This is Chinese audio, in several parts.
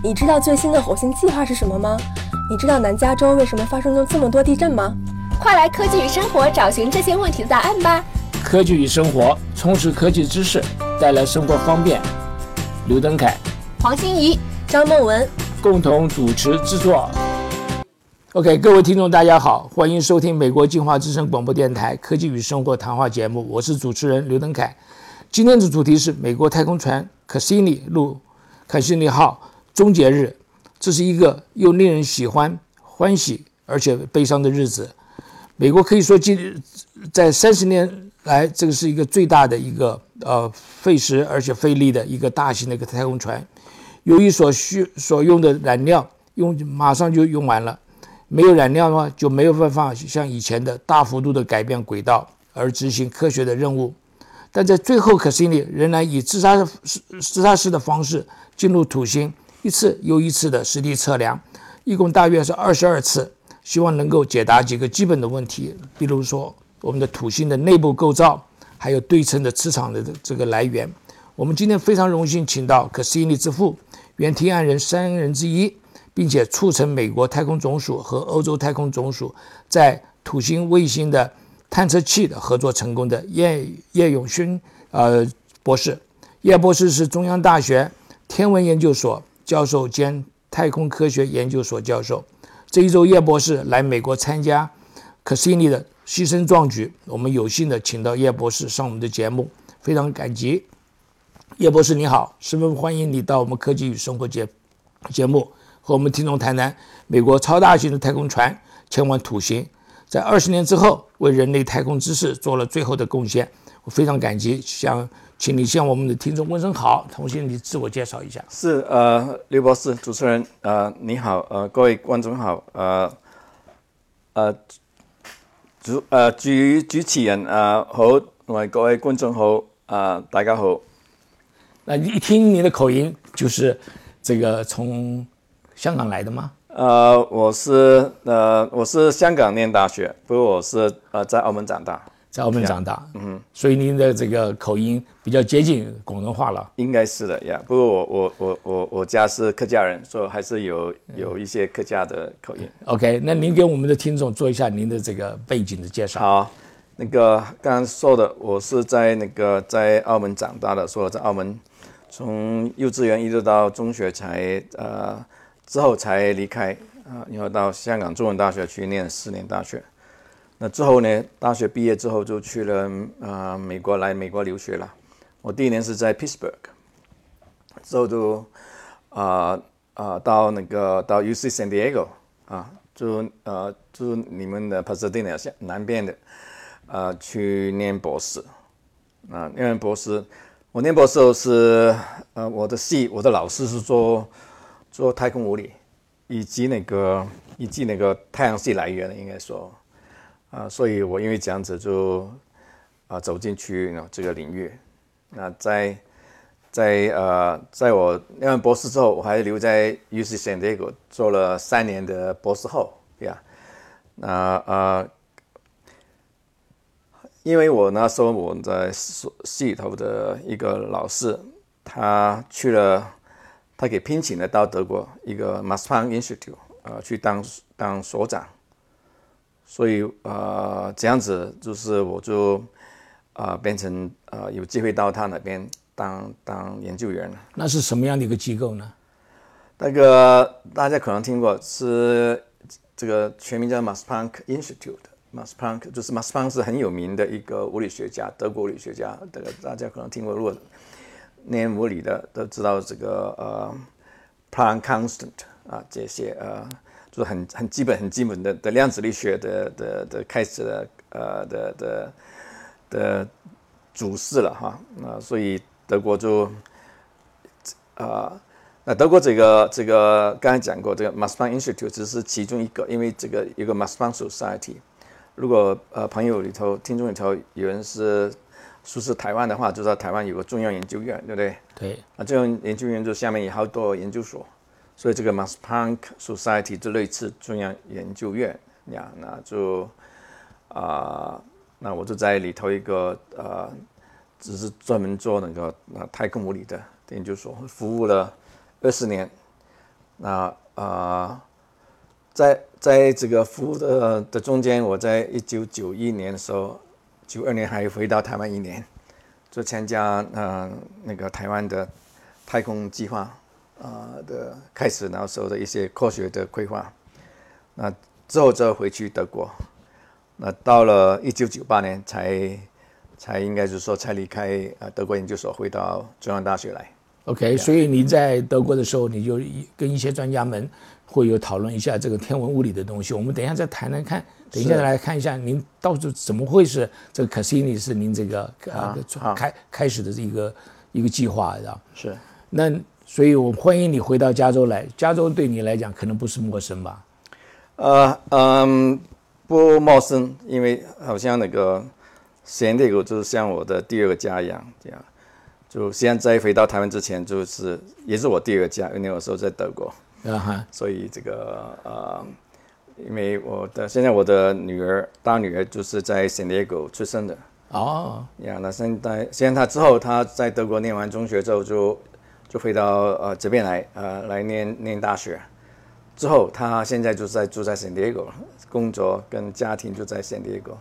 你知道最新的火星计划是什么吗？你知道南加州为什么发生了这么多地震吗？快来科技与生活找寻这些问题的答案吧！科技与生活，充实科技知识，带来生活方便。刘登凯、黄欣怡、张梦文共同主持制作。OK，各位听众，大家好，欢迎收听美国进化之声广播电台科技与生活谈话节目，我是主持人刘登凯。今天的主题是美国太空船 Cassini 路 Cassini 号终结日，这是一个又令人喜欢、欢喜而且悲伤的日子。美国可以说今在三十年来，这个是一个最大的一个呃费时而且费力的一个大型的一个太空船。由于所需所用的燃料用马上就用完了，没有燃料的话就没有办法像以前的大幅度的改变轨道而执行科学的任务。但在最后，可西里仍然以自杀式自杀式的方式进入土星，一次又一次的实地测量，一共大约是二十二次。希望能够解答几个基本的问题，比如说我们的土星的内部构造，还有对称的磁场的这个来源。我们今天非常荣幸请到可西尼之父，原提案人三人之一，并且促成美国太空总署和欧洲太空总署在土星卫星的探测器的合作成功的叶叶永勋呃博士。叶博士是中央大学天文研究所教授兼太空科学研究所教授。这一周，叶博士来美国参加可西尼的牺牲壮举，我们有幸的请到叶博士上我们的节目，非常感激。叶博士你好，十分欢迎你到我们科技与生活节节目，和我们听众谈谈美国超大型的太空船前往土星，在二十年之后为人类太空知识做了最后的贡献，我非常感激。向请你向我们的听众问声好，同时你自我介绍一下。是呃，刘博士，主持人呃，你好，呃，各位观众好，呃，呃，主呃主主持人呃好，同埋各位观众好，啊大家好。那一听你的口音，就是这个从香港来的吗？呃，我是呃我是香港念大学，不过我是呃在澳门长大。在澳门长大，嗯，所以您的这个口音比较接近广东话了，应该是的呀。不过我我我我我家是客家人，所以还是有有一些客家的口音。OK，那您给我们的听众做一下您的这个背景的介绍。好，那个刚刚说的，我是在那个在澳门长大的，说在澳门从幼稚园一直到中学才呃之后才离开啊，然后到香港中文大学去念四年大学。那之后呢？大学毕业之后就去了啊美国来美国留学了。我第一年是在 Pittsburgh，之后就啊啊到那个到 UC San Diego 啊，就呃就你们的 Pasadena 南边的啊去念博士啊念博士。我念博士是呃我的系我的老师是做做太空物理以及那个以及那个太阳系来源的应该说。啊，所以我因为这样子就啊走进去这个领域。那在在呃，在我念完博士之后，我还留在 UC San Diego 做了三年的博士后对呀。那啊，因为我那时候我在系系里头的一个老师，他去了，他给聘请了到德国一个 Max Plan Institute 啊去当当所长。所以呃，这样子就是我就啊变成呃有机会到他那边当当研究员了。那是什么样的一个机构呢？那个大家可能听过，是这个全名叫 Max Planck Institute。Max Planck 就是 Max Planck 是很有名的一个物理学家，德国物理学家。这个大家可能听过，如果念物理的都知道这个呃 Planck Constant 啊这些呃。是很很基本、很基本的的量子力学的的的开始的呃的的的主事了哈，那所以德国就啊，那德国这个这个刚才讲过，这个 Max Planck Institute 只是其中一个，因为这个一个 Max Planck Society，如果呃朋友里头、听众里头有人是熟识台湾的话，就知道台湾有个中央研究院，对不对？对。啊，这种研究院就下面有好多研究所。所以这个 m a s p u n k Society 就类似中央研究院呀，那就啊，那我就在里头一个呃，只是专门做那个呃太空物理的研究所，服务了二十年，那啊，在在这个服务的的中间，我在一九九一年的时候，九二年还回到台湾一年，就参加呃那个台湾的太空计划啊的开始，然后时候的一些科学的规划。那之后就回去德国，那到了一九九八年才才应该是说才离开啊德国研究所，回到中央大学来。OK，所以你在德国的时候，你就一跟一些专家们会有讨论一下这个天文物理的东西。我们等一下再谈谈看，等一下再来看一下您到底怎么会是这个 Cassini 是您这个呃好开开始的一个一个计划，的。是。那所以，我欢迎你回到加州来。加州对你来讲可能不是陌生吧？呃嗯，不陌生，因为好像那个仙地谷就是像我的第二个家一样，这样。就现在回到台湾之前，就是也是我第二个家，因为有时候在德国，啊哈，所以这个呃，因为我的现在我的女儿大女儿就是在 San Diego 出生的，哦，呀，那现在现在她之后，她在德国念完中学之后就就回到呃这边来呃来念念大学，之后他现在就在住在 San Diego，工作跟家庭就在 San Diego，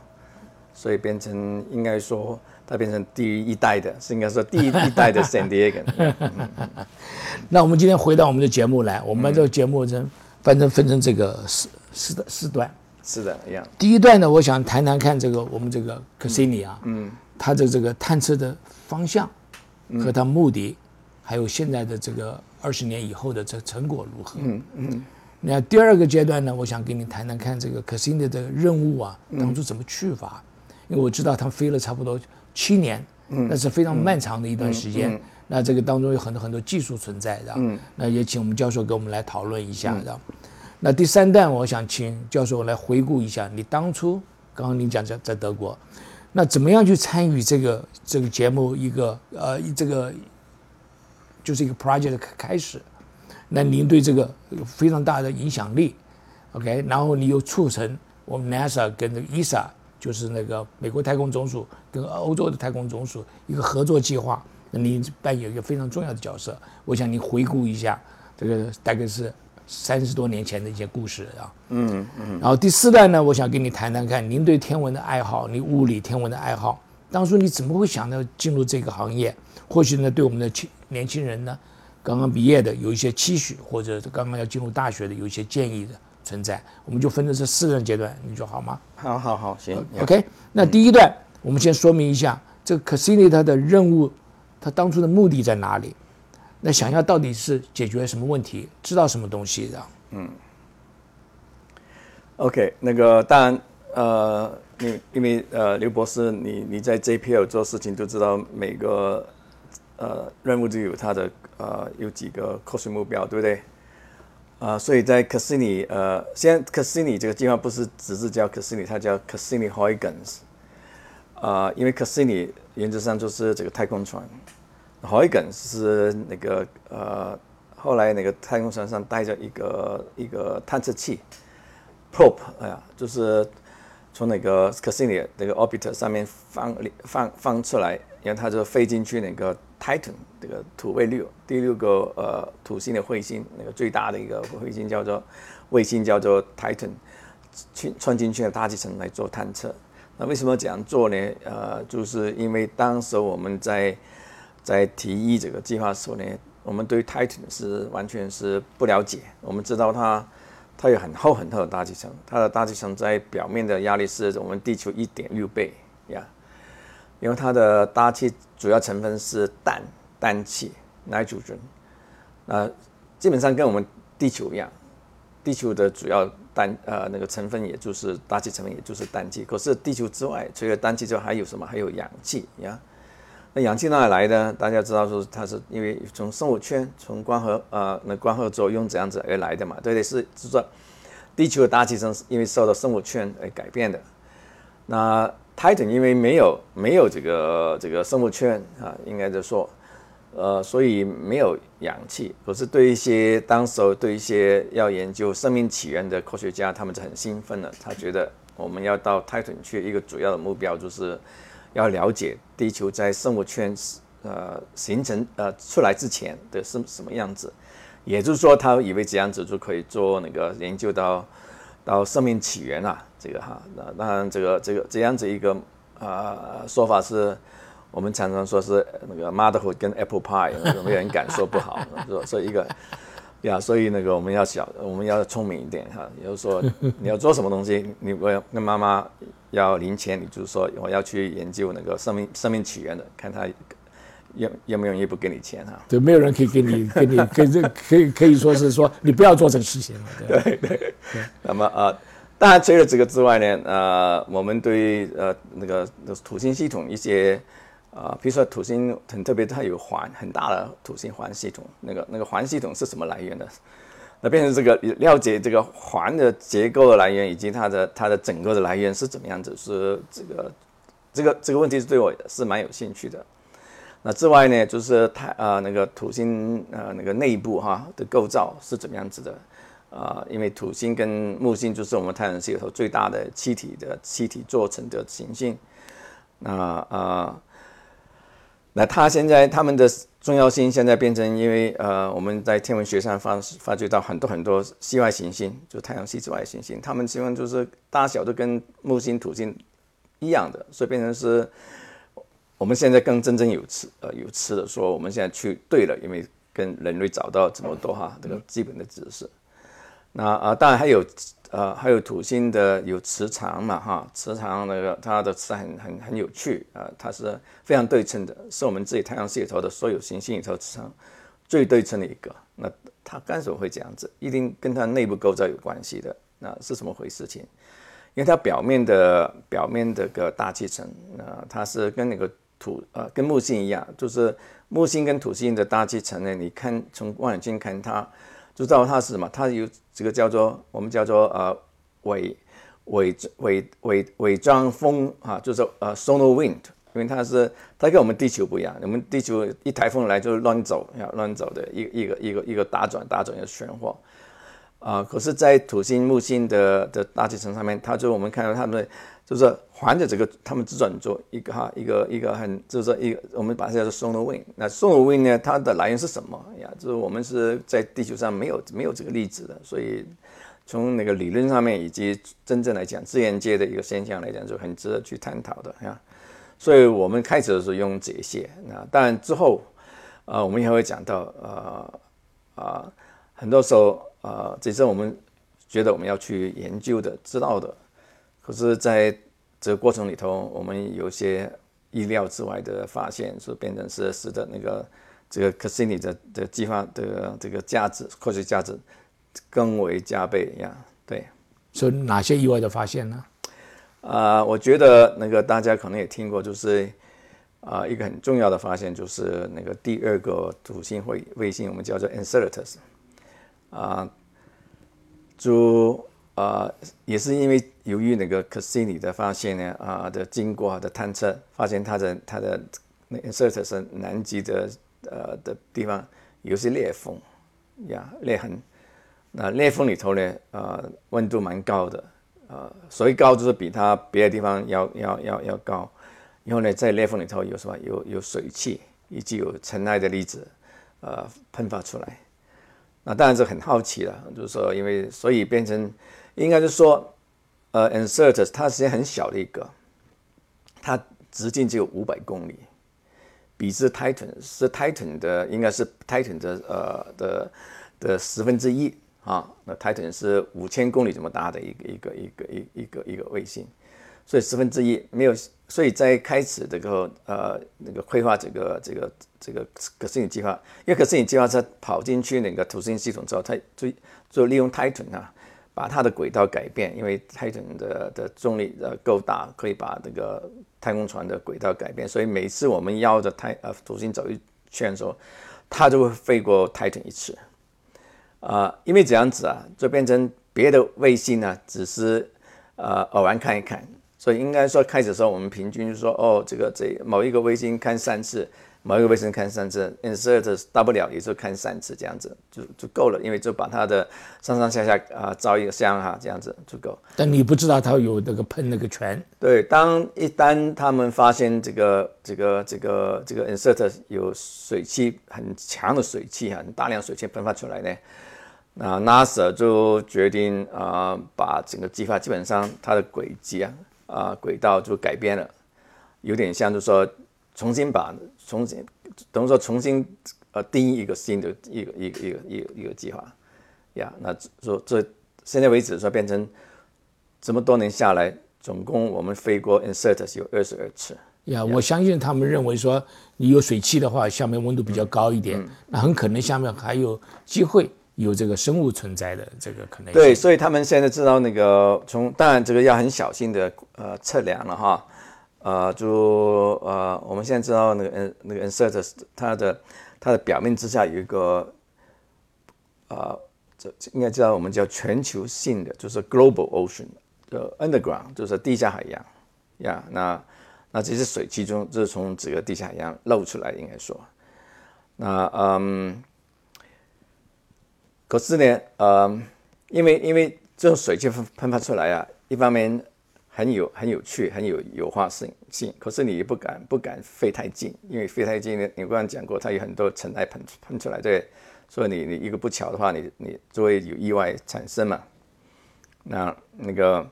所以变成应该说他变成第一代的，是应该说第一一代的 San Diego。那我们今天回到我们的节目来，我们这个节目真反正分成这个四四四段。是的，一样。第一段呢，我想谈谈看这个我们这个 Cassini 啊，嗯，他的这个探测的方向和他目的，还有现在的这个二十年以后的这成果如何？嗯嗯。那第二个阶段呢，我想跟你谈谈看这个 Cassini 的任务啊，当初怎么去法？因为我知道他飞了差不多七年，嗯，那是非常漫长的一段时间。那这个当中有很多很多技术存在的，嗯，那也请我们教授给我们来讨论一下的。那第三段，我想请教授来回顾一下你当初刚刚您讲在在德国，那怎么样去参与这个这个节目一个呃这个就是一个 project 的开始，那您对这个有非常大的影响力，OK，然后你又促成我们 NASA 跟这个 ESA 就是那个美国太空总署跟欧洲的太空总署一个合作计划，那您扮演一个非常重要的角色。我想你回顾一下这个大概是。三十多年前的一些故事啊，嗯嗯，然后第四段呢，我想跟你谈谈看，您对天文的爱好，你物理天文的爱好，当初你怎么会想到进入这个行业？或许呢，对我们的青年轻人呢，刚刚毕业的有一些期许，或者刚刚要进入大学的有一些建议的存在，我们就分成这四段阶段，你说好吗？好好好，行。OK，那第一段我们先说明一下，这个 Cassini 他的任务，他当初的目的在哪里？那想要到底是解决什么问题，知道什么东西的？嗯。OK，那个当然，呃，你因为呃，刘博士，你你在 JPL 做事情都知道每个呃任务都有它的呃有几个科学目标，对不对？啊、所以在 Cassini 呃，现在 Cassini 这个计划不是只是叫 Cassini，它叫 Cassini Huygens。啊，因为 Cassini 原则上就是这个太空船，Huygens 是那个呃，后来那个太空船上带着一个一个探测器。probe，哎呀，就是从那个 Cassini 那个 orbiter 上面放放放出来，然后它就飞进去那个 Titan 这个土卫六第六个呃土星的彗星，那个最大的一个彗星叫做卫星叫做 Titan，去穿进去的大气层来做探测。那为什么这样做呢？呃，就是因为当时我们在在提议这个计划的时候呢，我们对 Titan 是完全是不了解，我们知道它。它有很厚很厚的大气层，它的大气层在表面的压力是我们地球一点六倍呀。因为它的大气主要成分是氮氮气 （nitrogen），那基本上跟我们地球一样，地球的主要氮呃那个成分也就是大气成分也就是氮气。可是地球之外，除了氮气之外还有什么？还有氧气呀。那氧气哪里来的？大家知道说它是因为从生物圈、从光合呃那光合作用这样子而来的嘛，对不对？是是说地球的大气层因为受到生物圈而改变的。那 Titan 因为没有没有这个这个生物圈啊，应该就说呃，所以没有氧气。可是对一些当时对一些要研究生命起源的科学家，他们就很兴奋了，他觉得我们要到 Titan 去，一个主要的目标就是。要了解地球在生物圈呃形成呃出来之前的是什么样子，也就是说，他以为这样子就可以做那个研究到到生命起源啊，这个哈，那当然这个这个这样子一个啊说法是，我们常常说是那个 motherhood 跟 apple pie，有没有人敢说不好，说说一个呀，所以那个我们要小，我们要聪明一点哈，也就是说你要做什么东西，你我要跟妈妈要零钱，你就是说我要去研究那个生命生命起源的，看他。愿愿不愿意不给你钱哈？对，没有人可以给你，给你，给这可以可以说是说你不要做这个事情了。对对。那么呃，当然除了这个之外呢，呃，我们对呃那个土星系统一些啊，比如说土星很特别，它有环很大的土星环系统，那个那个环系统是什么来源的？那变成这个了解这个环的结构的来源，以及它的它的整个的来源是怎么样子？是这个这个这个问题是对我是蛮有兴趣的。那之外呢，就是太呃那个土星呃那个内部哈的构造是怎么样子的啊？因为土星跟木星就是我们太阳系里头最大的气体的气体做成的行星。那啊，那它现在它们的重要性现在变成，因为呃我们在天文学上发发觉到很多很多系外行星，就太阳系之外的行星，它们基本上就是大小都跟木星、土星一样的，所以变成是。我们现在更真正有吃呃有吃的说，我们现在去对了，因为跟人类找到这么多哈这个基本的知识。那啊当然还有呃还有土星的有磁场嘛哈，磁场那个它的磁很很很有趣啊，它是非常对称的，是我们自己太阳系里头的所有行星里头磁场最对称的一个。那它干什么会这样子？一定跟它内部构造有关系的。那是什么回事？情？因为它表面的表面的个大气层啊，它是跟那个。土呃，跟木星一样，就是木星跟土星的大气层呢。你看从望远镜看它，就知道它是什么。它有这个叫做我们叫做呃伪伪伪伪伪装风啊，就是呃 solar wind，因为它是它跟我们地球不一样。我们地球一台风来就是乱走，啊乱走的一一个一个一个大转大转的旋涡啊。可是，在土星木星的的大气层上面，它就我们看到它们。就是环着这个，他们自转做一个哈，一个一个很，就是说一个，我们把它叫做 solar wind。那 solar wind 呢，它的来源是什么呀？就是我们是在地球上没有没有这个例子的，所以从那个理论上面以及真正来讲，自然界的一个现象来讲，就很值得去探讨的呀。所以我们开始的时候用这些，那当然之后，呃，我们也会讲到，呃啊，很多时候，呃，这是我们觉得我们要去研究的、知道的。可是，在这个过程里头，我们有些意料之外的发现，说变成是使得那个这个 Cassini 的的计划的这个价值，科学价值更为加倍呀。对，是哪些意外的发现呢？啊，我觉得那个大家可能也听过，就是啊，一个很重要的发现，就是那个第二个土星卫卫星，我们叫做 Enceladus，啊，就。呃，也是因为由于那个 Cassini 的发现呢，啊的经过的探测，发现它的它的那 Enceladus 南极的呃的地方有些裂缝呀裂痕，那裂缝里头呢，呃温度蛮高的，呃所以高就是比它别的地方要要要要高，然后呢在裂缝里头有什么有有水汽以及有尘埃的粒子，呃喷发出来，那当然是很好奇了，就是说因为所以变成。应该是说，呃，Enceladus 它实际上很小的一个，它直径只有五百公里，比之 Titan 是 Titan 的，应该是 Titan 的呃的的十分之一啊。那 Titan 是五千公里这么大的一个一个一个一一个一个卫星，所以十分之一没有。所以在开始这个呃那个规划这个这个这个可视影计划，因为可视影计划它跑进去那个土星系统之后，它就就利用 Titan 啊。把它的轨道改变，因为泰坦的的重力呃够大，可以把这个太空船的轨道改变。所以每次我们绕着太呃土星走一圈的时候，它就会飞过泰坦一次。啊，因为这样子啊，就变成别的卫星呢，只是呃偶然看一看。所以应该说开始时候，我们平均说哦，这个这某一个卫星看三次，某一个卫生看三次，insert 大不了也就看三次这样子就就够了，因为就把它的上上下下啊照一个相哈，这样子就够。但你不知道它有那个喷那个泉，对，当一旦他们发现这个这个这个这个 insert 有水汽很强的水汽很大量水汽喷发出来呢，那 NASA 就决定啊把整个计划基本上它的轨迹啊啊轨道就改变了，有点像就说重新把重新等于说重新呃定义一个新的一个一个一个一个一个计划呀，那说这现在为止说变成这么多年下来。总共我们飞过 insert 有二十二次。呀，我相信他们认为说，你有水汽的话，下面温度比较高一点，那很可能下面还有机会有这个生物存在的这个可能性。对，所以他们现在知道那个从，当然这个要很小心的呃测量了哈，呃，就呃我们现在知道那个嗯那个 insert 它的它的表面之下有一个，呃，这应该知道我们叫全球性的，就是 global ocean。就 underground 就是地下海洋，呀，那那这些水其中就是从这个地下海洋漏出来，应该说，那嗯，可是呢，呃，因为因为这种水汽喷喷发出来啊，一方面很有很有趣，很有有化性性，可是你也不敢不敢飞太近，因为飞太近呢，你刚刚讲过，它有很多尘埃喷喷出来，对，所以你你一个不巧的话，你你就会有意外产生嘛，那那个。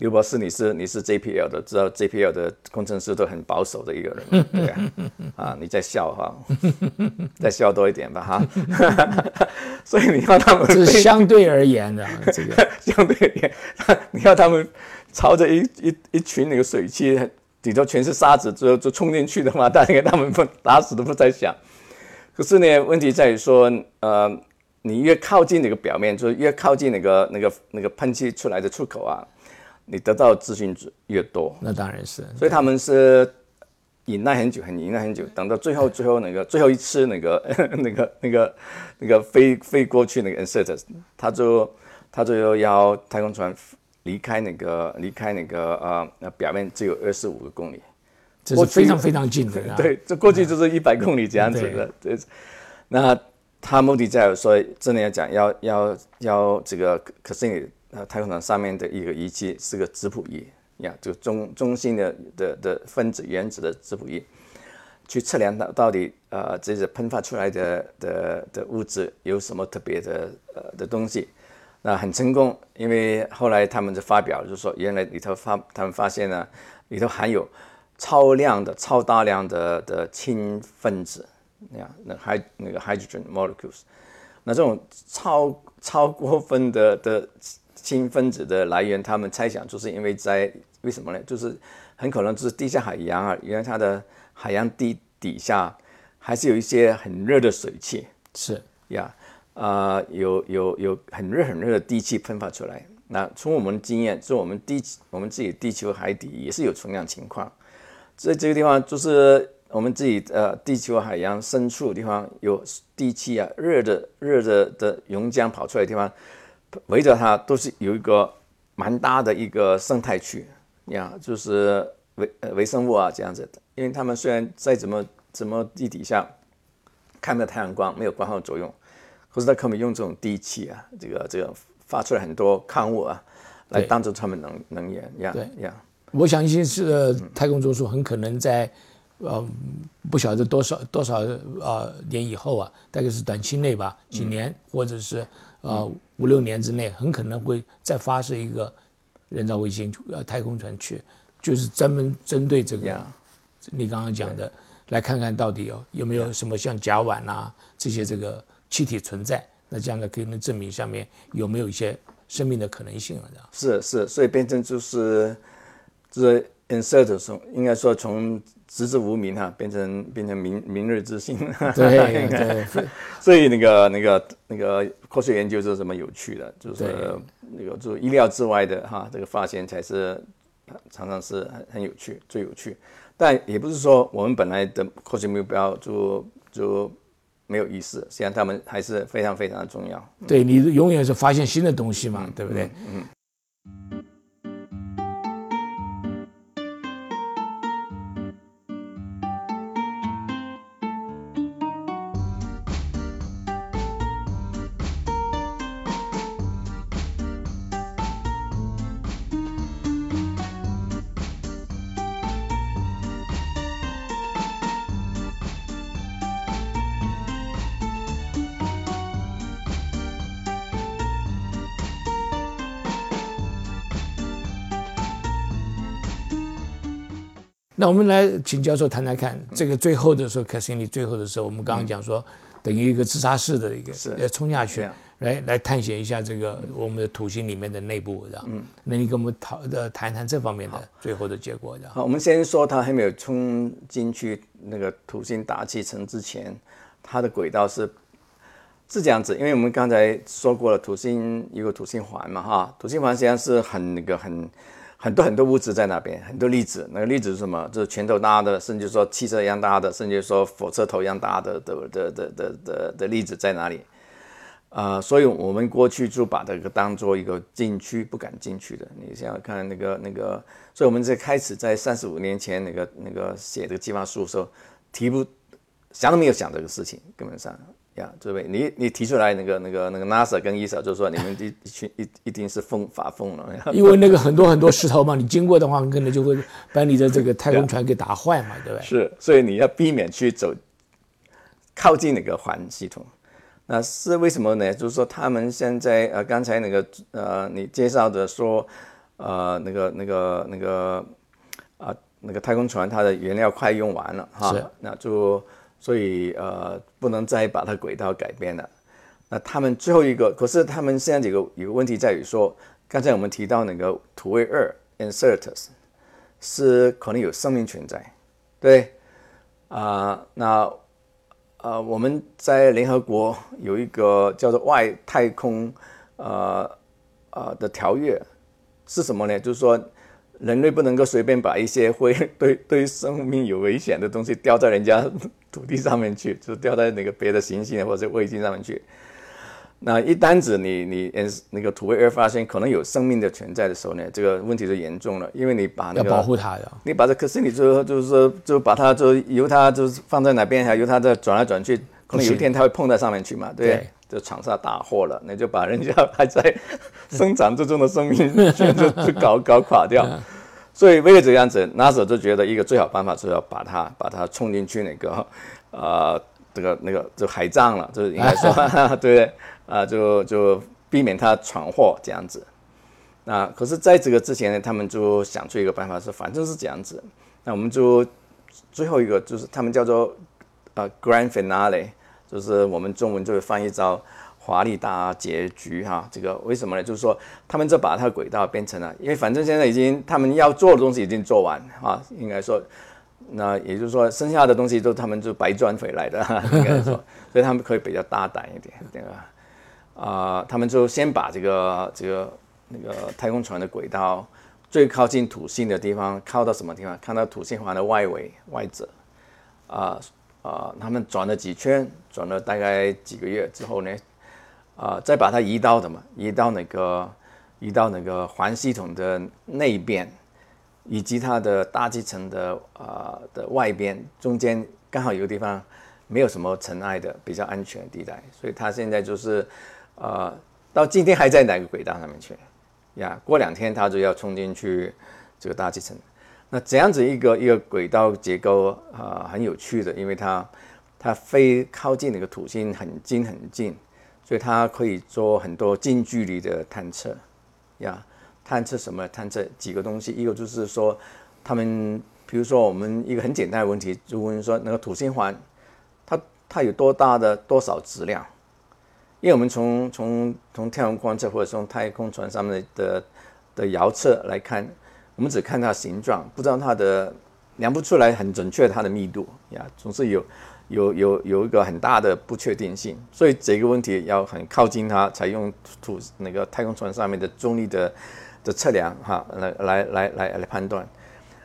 刘博士，你是你是 JPL 的，知道 JPL 的工程师都很保守的一个人，对啊，啊，你在笑哈，再笑多一点吧哈，所以你要他们是相对而言的这个相对而言，你要他们朝着一一一群那个水汽里头全是沙子，就就冲进去的话，大概他们不打死都不在想。可是呢，问题在于说，呃，你越靠近那个表面，就是越靠近那个那个那个喷气出来的出口啊。你得到资讯越多，那当然是。所以他们是忍耐很久，很忍耐很久，等到最后最后那个最后一次那个 那个那个那个飞飞过去那个 insert，他就他就要太空船离开那个离开那个呃表面只有二十五个公里，这是非常非常近的。对，这过去就是一百公里这样子的。对，那他目的在说，真的要讲要要要这个，可是你。呃，太空船上面的一个仪器是个质谱仪，呀，就中中心的的的分子原子的质谱仪，去测量它到底呃，这些喷发出来的的的物质有什么特别的呃的东西，那很成功，因为后来他们就发表，就是说原来里头发他们发现呢，里头含有超量的超大量的的氢分子，呀，那 h 那个 hydrogen molecules，那这种超超过分的的。氢分子的来源，他们猜想就是因为在为什么呢？就是很可能就是地下海洋啊，因为它的海洋地底下还是有一些很热的水汽，是呀，啊，有有有很热很热的地气喷发出来。那从我们经验，就我们地我们自己地球海底也是有同样情况。在这个地方，就是我们自己呃地球海洋深处的地方有地气啊，热的热的的熔浆跑出来的地方。围着它都是有一个蛮大的一个生态区呀，就是微呃微生物啊这样子的。因为他们虽然在怎么怎么地底下看不到太阳光，没有光合作用，可是它可以用这种地气啊，这个这个发出来很多矿物啊，来当做他们能能源呀。对呀，我相信是太空中枢很可能在呃不晓得多少多少啊年以后啊，大概是短期内吧，几年或者是。啊，五六年之内很可能会再发射一个人造卫星，呃，太空船去，就是专门针对这个你刚刚讲的，来看看到底有有没有什么像甲烷啊这些这个气体存在，那这样呢可以能证明下面有没有一些生命的可能性了。是是，所以变成就是就是 insert 从应该说从。直至无名哈，变成变成明明日之星。对 对，所以那个那个那个科学研究是什么有趣的，就是那个就意料之外的哈，这个发现才是常常是很很有趣，最有趣。但也不是说我们本来的科学目标就就没有意思，实际上他们还是非常非常的重要。对你永远是发现新的东西嘛，对不对？嗯。那我们来请教授谈谈看，这个最后的时候，Cassini 最后的时候，我们刚刚讲说，等于一个自杀式的一个是。呃冲下去来来探险一下这个我们的土星里面的内部，这样。嗯，那你跟我们讨呃谈谈这方面的最后的结果，这样。好，我们先说它还没有冲进去那个土星大气层之前，它的轨道是是这样子，因为我们刚才说过了，土星有个土星环嘛，哈，土星环实际上是很那个很很多很多物质在那边，很多粒子，那个粒子是什么？就是拳头大的，甚至说汽车一样大的，甚至说火车头一样大的的的的的的的粒子在哪里？啊、所以我们过去就把这个当做一个禁区，不敢进去的。你想想看，那个那个，所以我们在开始在三十五年前那个那个写这个计划书的时候，提不想都没有想这个事情，根本上呀，对不对？你你提出来那个那个那个 NASA 跟 ESA 就说你们一一群一一定是疯发疯了，因为那个很多很多石头嘛，你经过的话，可能就会把你的这个太空船给打坏嘛，对不对？是，所以你要避免去走靠近那个环系统。那是为什么呢？就是说他们现在呃，刚才那个呃，你介绍的说，呃，那个那个那个啊、那个太空船它的原料快用完了哈是，那就所以呃，不能再把它轨道改变了。那他们最后一个，可是他们现在几个有个问题在于说，刚才我们提到那个土卫二 Insertus 是可能有生命存在，对啊、那呃，我们在联合国有一个叫做外太空呃呃的条约是什么呢？就是说人类不能够随便把一些会 对对生命有危险的东西掉在人家土地上面去，就掉在那个别的行星或者卫星上面去。那一单子你你那个土卫二发现可能有生命的存在的时候呢，这个问题就严重了，因为你把那要个保护它呀。你把这，可是你就就是说，就把它就由它就是放在哪边，还由它再转来转去，可能有一天它会碰在上面去嘛，对？就闯下大祸了，那就把人家还在生长之中的生命就就就搞搞垮掉。所以为了这样子，NASA 就觉得一个最好办法是要把它把它冲进去那个 呃这个那个就海葬了，就是应该说 对不对？啊、就就避免它闯祸这样子。那可是在这个之前呢，他们就想出一个办法，是反正是这样子，那我们就最后一个就是他们叫做呃 grand finale，就是我们中文就会翻译叫华丽大结局哈。这个为什么呢？就是说他们就把它轨道变成了，因为反正现在已经他们要做的东西已经做完啊，应该说。那也就是说，剩下的东西都他们就白赚回来的，应该说，所以他们可以比较大胆一点，对吧啊、他们就先把这个这个那个太空船的轨道最靠近土星的地方靠到什么地方？看到土星环的外围外侧，啊啊，他们转了几圈，转了大概几个月之后呢，啊，再把它移到什么？移到那个移到那个环系统的内边，以及它的大气层的啊、的外边，中间刚好有个地方没有什么尘埃的，比较安全地带，所以它现在就是呃，到今天还在哪个轨道上面去呀？过两天它就要冲进去这个大气层。那这样子一个一个轨道结构啊、很有趣的，因为它它飞靠近那个土星很近很近，所以它可以做很多近距离的探测呀。探测什么？探测几个东西，一个就是说，他们比如说我们一个很简单的问题，就问说那个土星环，它它有多大的多少质量？因为我们从从从太阳观测或者从太空船上面的的遥测来看，我们只看它形状，不知道它的量不出来很准确它的密度呀，总是有有有有一个很大的不确定性，所以这个问题要很靠近它，才用土那个太空船上面的重力的的测量哈，来来来来来判断。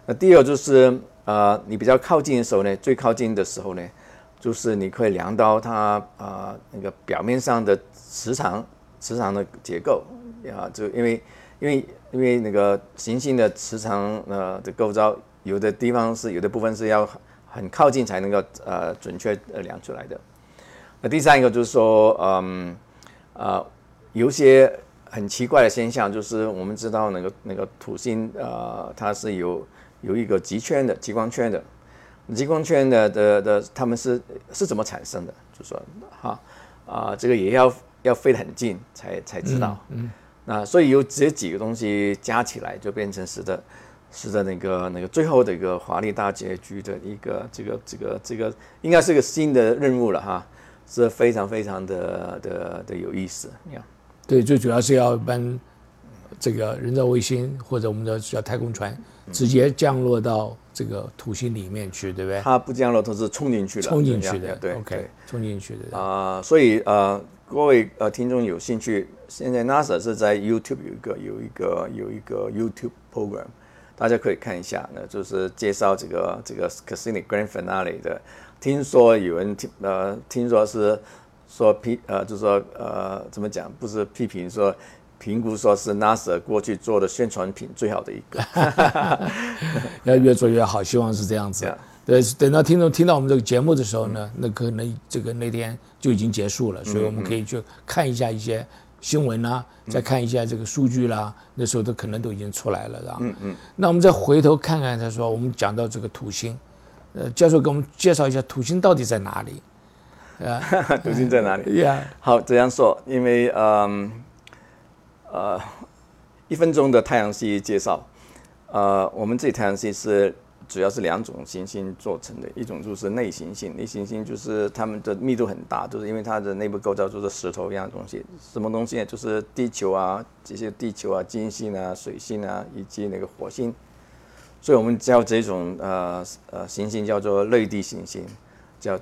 那第二就是呃，你比较靠近的时候呢，最靠近的时候呢，就是你可以量到它啊、那个表面上的磁场磁场的结构啊，就因为因为因为那个行星的磁场呃的构造，有的地方是有的部分是要很很靠近才能够呃准确呃量出来的。那第三一个就是说，嗯呃，有一些很奇怪的现象，就是我们知道那个那个土星呃它是有有一个极圈的极光圈的，极光圈的的的他们是是怎么产生的？就说哈啊、这个也要要飞得很近才才知道。嗯，那所以有这几个东西加起来，就变成使得使得那个那个最后的一个华丽大结局的一个这个这个这个应该是个新的任务了哈，是非常非常的的的有意思。对，最主要是要搬这个人造卫星或者我们的叫太空船，直接降落到这个土星里面去，对不对？它不降落，它是冲进去的，冲进去的，对，OK，冲进去的啊。所以呃，各位呃听众有兴趣，现在 NASA 是在 YouTube 有一个有一个有一个 YouTube program，大家可以看一下，那就是介绍这个这个 Cassini Grand Finale 的。听说有人听呃，听说是说批呃，就是说呃，怎么讲？不是批评说。评估说是 NASA 过去做的宣传品最好的一个，要越做越好，希望是这样子。对，等到听众听到我们这个节目的时候呢，那可能这个那天就已经结束了，所以我们可以去看一下一些新闻啦，再看一下这个数据啦，那时候都可能都已经出来了，是吧？嗯嗯。那我们再回头看看，他说我们讲到这个土星，呃，教授给我们介绍一下土星到底在哪里？啊，土星在哪里？呀，好，这样说，因为嗯。呃，一分钟的太阳系介绍。呃，我们这太阳系是主要是两种行星做成的，一种就是内行星，内行星就是它们的密度很大，就是因为它的内部构造就是石头一样的东西。什么东西呢？就是地球啊，这些地球啊、金星啊、水星啊，以及那个火星。所以我们叫这种呃呃行星叫做类地行星，叫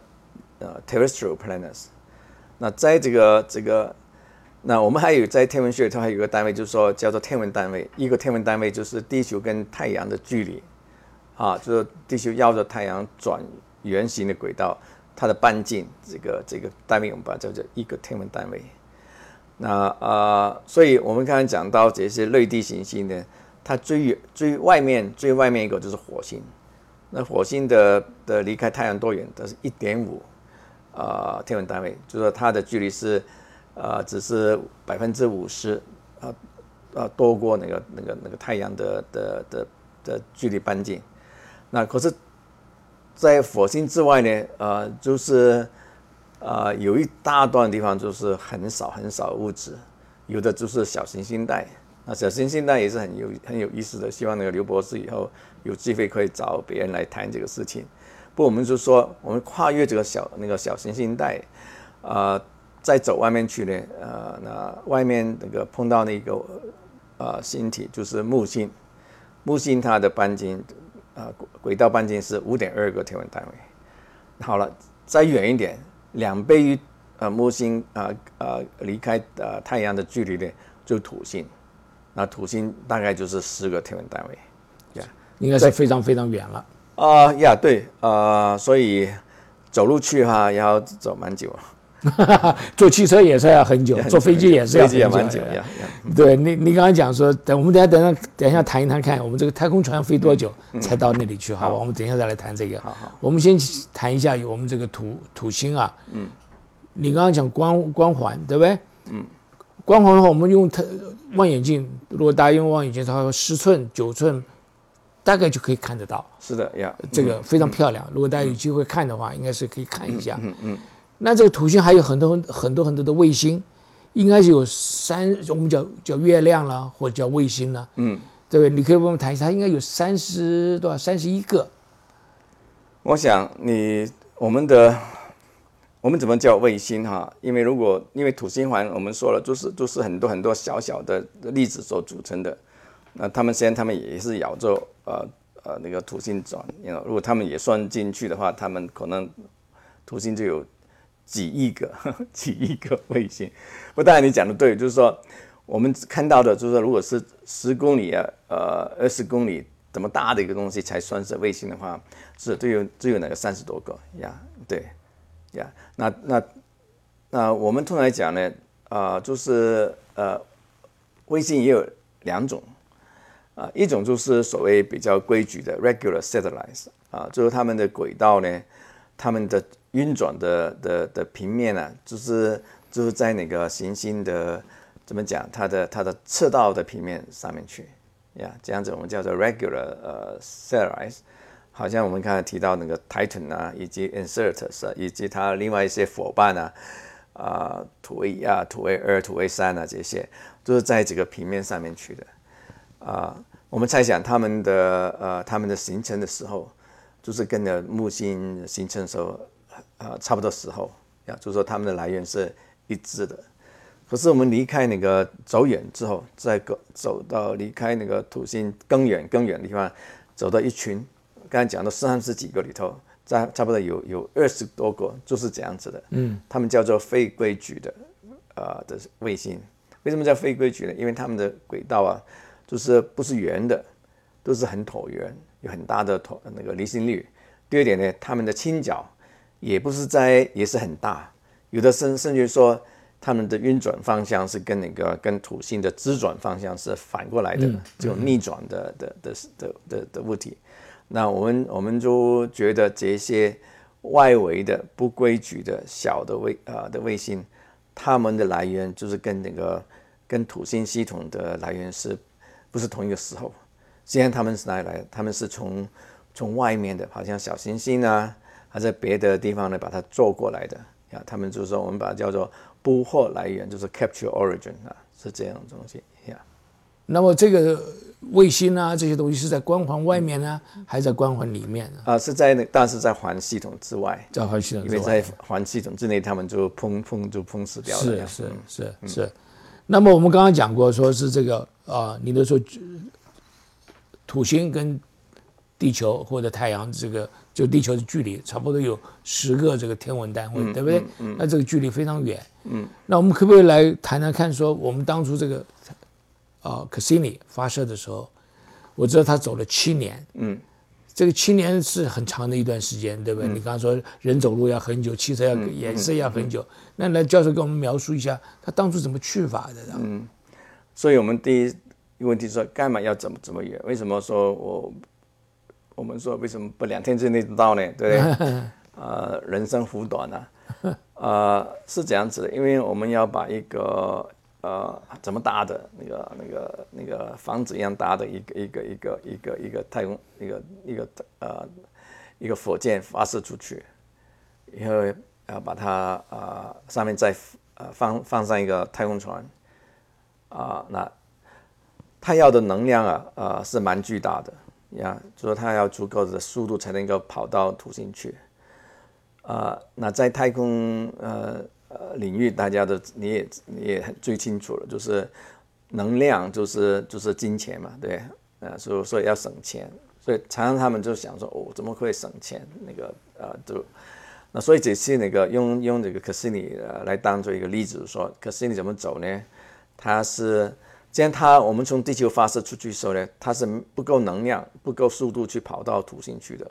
呃 terrestrial planets。那在这个这个。那我们还有在天文学，它还有个单位，就是说叫做天文单位。一个天文单位就是地球跟太阳的距离，啊，就是地球绕着太阳转圆形的轨道，它的半径，这个这个单位我们把它叫做一个天文单位。那啊，所以我们刚才讲到这些类地行星呢，它最远最外面最外面一个就是火星。那火星的的离开太阳多远？它是一点五啊天文单位，就是说它的距离是。呃，只是百分之五十，啊啊，多过那个那个那个太阳的的的的距离半径。那可是，在火星之外呢，呃，就是呃，有一大段地方就是很少很少物质，有的就是小行星带。那小行星带也是很有很有意思的，希望那个刘博士以后有机会可以找别人来谈这个事情。不，我们就说我们跨越这个小那个小行星带，啊。再走外面去呢，呃，那外面那个碰到那个呃星体就是木星，木星它的半径，呃轨道半径是五点二个天文单位。好了，再远一点，两倍于呃木星啊呃离开呃太阳的距离呢，就土星，那土星大概就是十个天文单位，呀，应该是非常非常远了。啊呀，对，呃，所以走路去哈要走蛮久。坐汽车也是要很久，坐飞机也是要很久。对你，你刚刚讲说，等我们等下等下等一下谈一谈，看我们这个太空船飞多久才到那里去？好吧，我们等一下再来谈这个。好好，我们先谈一下我们这个土土星啊。嗯。你刚刚讲光光环，对不对？嗯。光环的话，我们用它望远镜，如果大家用望远镜，它十寸九寸，大概就可以看得到。是的呀，这个非常漂亮。如果大家有机会看的话，应该是可以看一下。嗯嗯。那这个土星还有很多很多很多的卫星，应该是有三，我们叫叫月亮啦，或者叫卫星啦，嗯，对不对？你可以帮我们谈一下，它应该有三十多少？三十一个。我想你我们的我们怎么叫卫星哈？因为如果因为土星环我们说了，就是就是很多很多小小的粒子所组成的，那他们虽然他们也是咬着呃呃那个土星转，如果他们也算进去的话，他们可能土星就有。几亿个，几亿个卫星。不，当然你讲的对，就是说我们看到的，就是说如果是十公里啊，呃，二十公里这么大的一个东西才算是卫星的话，是只有只有那个三十多个呀，对，呀，那那那我们通常来讲呢，啊，就是呃，卫星也有两种，啊，一种就是所谓比较规矩的 regular satellites，啊，就是他们的轨道呢，他们的。运转的的的平面呢，就是就是在那个行星的怎么讲，它的它的赤道的平面上面去呀，这样子我们叫做 regular 呃 s a t e l i t e 好像我们刚才提到那个 Titan 啊，以及 Insertus，以及它另外一些伙伴啊，啊土卫一、土卫二、土卫三啊，这些都是在这个平面上面去的啊。我们猜想他们的呃他们的形成的时候，就是跟着木星形成的时候，呃差不多时候呀，就是说它们的来源是一致的。可是我们离开那个走远之后，再走走到离开那个土星更远更远的地方，走到一群，刚才讲的三十几个里头，在差不多有有二十多个就是这样子的，嗯，他们叫做非规矩的，呃的卫星。为什么叫非规矩呢？因为他们的轨道啊。就是不是圆的，都是很椭圆，有很大的同那个离心率。第二点呢，他们的倾角也不是在，也是很大。有的甚甚至说，他们的运转方向是跟那个跟土星的自转方向是反过来的，这种逆转的的的的的的物体。那我们我们就觉得这些外围的不规矩的小的卫啊的卫星，它们的来源就是跟那个跟土星系统的来源是。不是同一个时候，既然他们是哪里来的？他们是从从外面的，好像小行星啊，还在别的地方呢，把它做过来的啊。他们就是说，我们把它叫做捕获来源，就是 capture origin 啊，是这样的东西呀。那么这个卫星啊，这些东西是在光环外面呢，还是在光环里面呢？啊，是在那，但是在环系统之外，在环系统，因为在环系统之内，他们就砰砰就砰死掉了。是是是是。那么我们刚刚讲过，说是这个啊，你都说土星跟地球或者太阳这个就地球的距离差不多有十个这个天文单位，对不对？那这个距离非常远。嗯。那我们可不可以来谈谈看，说我们当初这个啊，Cassini 发射的时候，我知道他走了七年。嗯。这个七年是很长的一段时间，对不对？你刚刚说人走路要很久，汽车要颜色要很久。那来教授给我们描述一下他当初怎么去法的？嗯，所以我们第一个问题说干嘛要怎么怎么远？为什么说我我们说为什么不两天之内到呢？对不对？呃，人生苦短啊，呃，是这样子的，因为我们要把一个。呃，怎么搭的那个、那个、那个房子一样搭的一个、一个、一个、一个、一个太空、一个、一个呃，一个火箭发射出去，以后要把它啊上面再呃放放上一个太空船，啊，那它要的能量啊啊是蛮巨大的呀，就说它要足够的速度才能够跑到土星去，啊，那在太空呃。呃，领域大家都你也你也最清楚了，就是能量就是就是金钱嘛，对，呃，所以所以要省钱，所以常常他们就想说，哦，怎么会省钱？那个呃，就那所以这次那个用用这个可西尼呃来当做一个例子，说可西尼怎么走呢？它是既然它我们从地球发射出去的时候呢，它是不够能量、不够速度去跑到土星去的，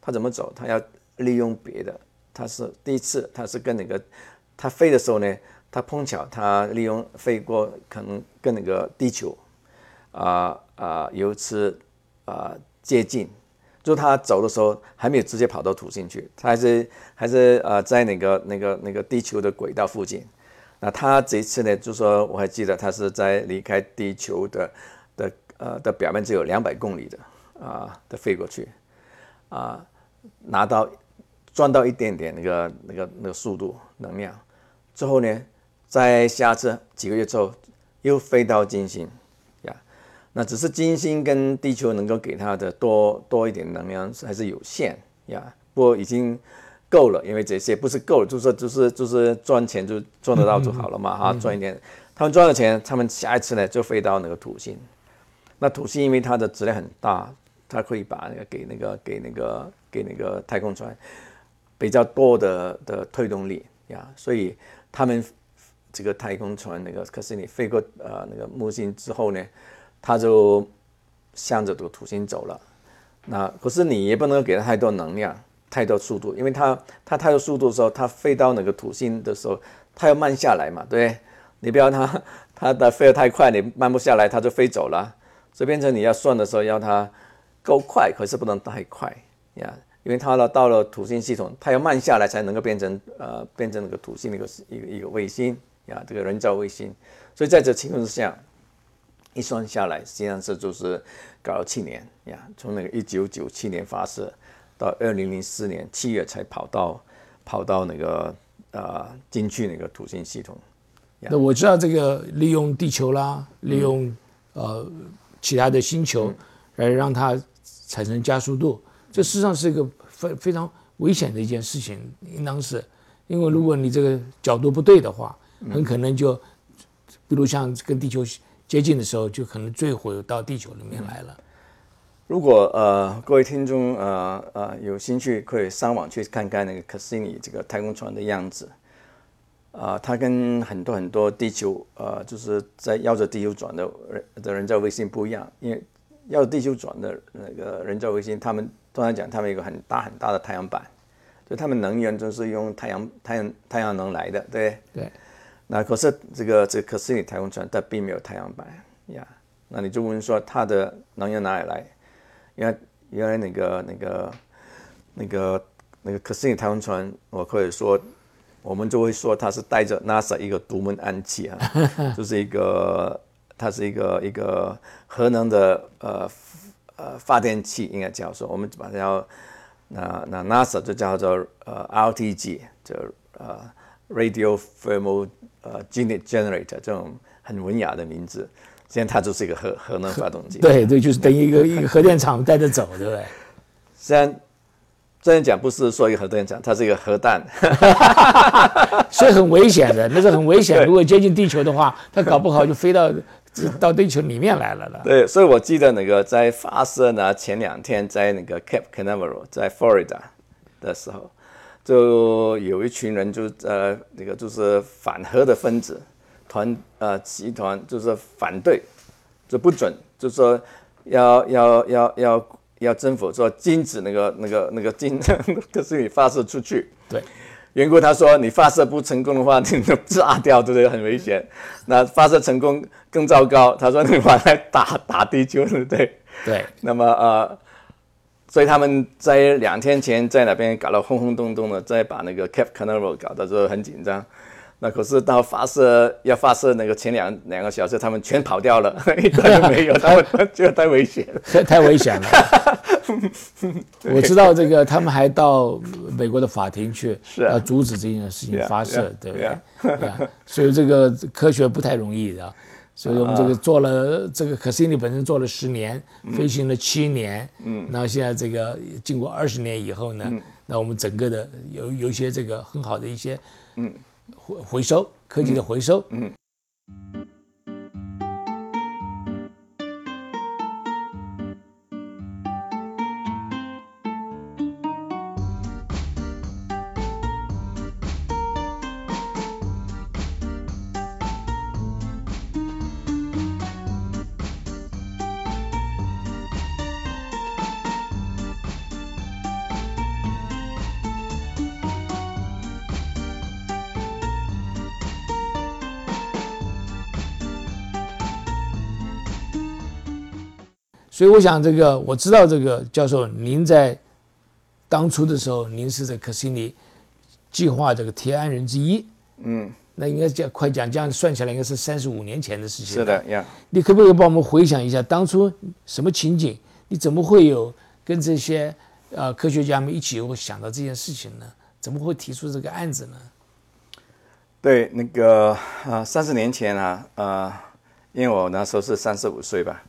它怎么走？它要利用别的，它是第一次，它是跟那个。它飞的时候呢，它碰巧它利用飞过可能跟那个地球，啊啊有一次啊接近，就它走的时候还没有直接跑到土星去，它还是还是呃在那个那个那个地球的轨道附近。那它这一次呢，就说我还记得它是在离开地球的的呃的表面只有两百公里的啊的飞过去，啊拿到赚到一点点那个那个那个速度能量。之后呢，在下次几个月之后，又飞到金星，呀，那只是金星跟地球能够给它的多多一点能量还是有限呀，不过已经够了，因为这些不是够了，就是就是就是赚钱就赚得到就好了嘛，哈，赚一点，他们赚了钱，他们下一次呢就飞到那个土星，那土星因为它的质量很大，它可以把那个给那个给那个给那个太空船比较多的的推动力呀，所以。他们这个太空船那个，可是你飞过呃那个木星之后呢，它就向着这个土星走了。那可是你也不能给它太多能量、太多速度，因为它它太多速度的时候，它飞到那个土星的时候，它要慢下来嘛，对你不要它 它的飞得太快，你慢不下来，它就飞走了。所以变成你要算的时候，要它够快，可是不能太快呀。因为它呢到了土星系统，它要慢下来才能够变成呃变成那个土星的一个一个一个卫星呀，这个人造卫星。所以在这情况之下，一算下来，实际上是就是搞了七年呀，从那个一九九七年发射到二零零四年七月才跑到跑到那个呃进去那个土星系统。那我知道这个利用地球啦，利用呃其他的星球，来让它产生加速度。这事实上是一个非非常危险的一件事情，应当是，因为如果你这个角度不对的话，很可能就，比如像跟地球接近的时候，就可能坠毁到地球里面来了。如果呃各位听众呃呃有兴趣，可以上网去看看那个 Cassini 这个太空船的样子。啊，它跟很多很多地球呃就是在绕着地球转的人的人造卫星不一样，因为绕着地球转的那个人造卫星，他们通常讲他们有个很大很大的太阳板，就他们能源都是用太阳太阳 太阳能来的，对对。那可是这个这个可斯尼太空船它并没有太阳板呀，那你就问说它的能源哪里来？原来原来那个那个那个那个可斯尼太空船，我可以说。我们就会说它是带着 NASA 一个独门暗器啊，就是一个它是一个一个核能的呃呃发电器，应该叫做我们把它叫那那 NASA 就叫做呃 RTG，就呃 Radio Thermal 呃 Unit Generator 这种很文雅的名字，实际上它就是一个核核能发动机。对对，就是等于一个一个核电厂带着走，对不对？虽然。这样讲不是说一个核电厂，它是一个核弹，所以很危险的，那是很危险。如果接近地球的话，它搞不好就飞到到地球里面来了了。对，所以我记得那个在发射呢前两天，在那个 Cape Canaveral，在 Florida 的时候，就有一群人就呃那个就是反核的分子团呃集团，就是反对，就不准，就说要要要要。要政府说禁止那个那个那个禁，可 是你发射出去，对，缘故他说你发射不成功的话，你就炸掉，对不对？很危险。那发射成功更糟糕，他说你把它打打地球，对不对？对。那么呃，所以他们在两天前在那边搞了轰轰动动的，再把那个 Cape Canaveral 搞得就很紧张。那可是到发射要发射那个前两两个小时，他们全跑掉了，一个都没有，他们觉得太危险了，太 太危险了。我知道这个，他们还到美国的法庭去，是要阻止这件事情发射，对不对？所以这个科学不太容易的。所以我们这个做了这个，可是你本身做了十年，飞行了七年，嗯，那现在这个经过二十年以后呢，那我们整个的有有一些这个很好的一些，嗯。回回收科技的回收，嗯。所以我想，这个我知道，这个教授，您在当初的时候，您是在克西尼计划这个提案人之一。嗯，那应该讲快讲，这样算起来应该是三十五年前的事情。是的呀。你可不可以帮我们回想一下，当初什么情景？你怎么会有跟这些呃科学家们一起会想到这件事情呢？怎么会提出这个案子呢？对，那个呃，三十年前啊，呃，因为我那时候是三十五岁吧，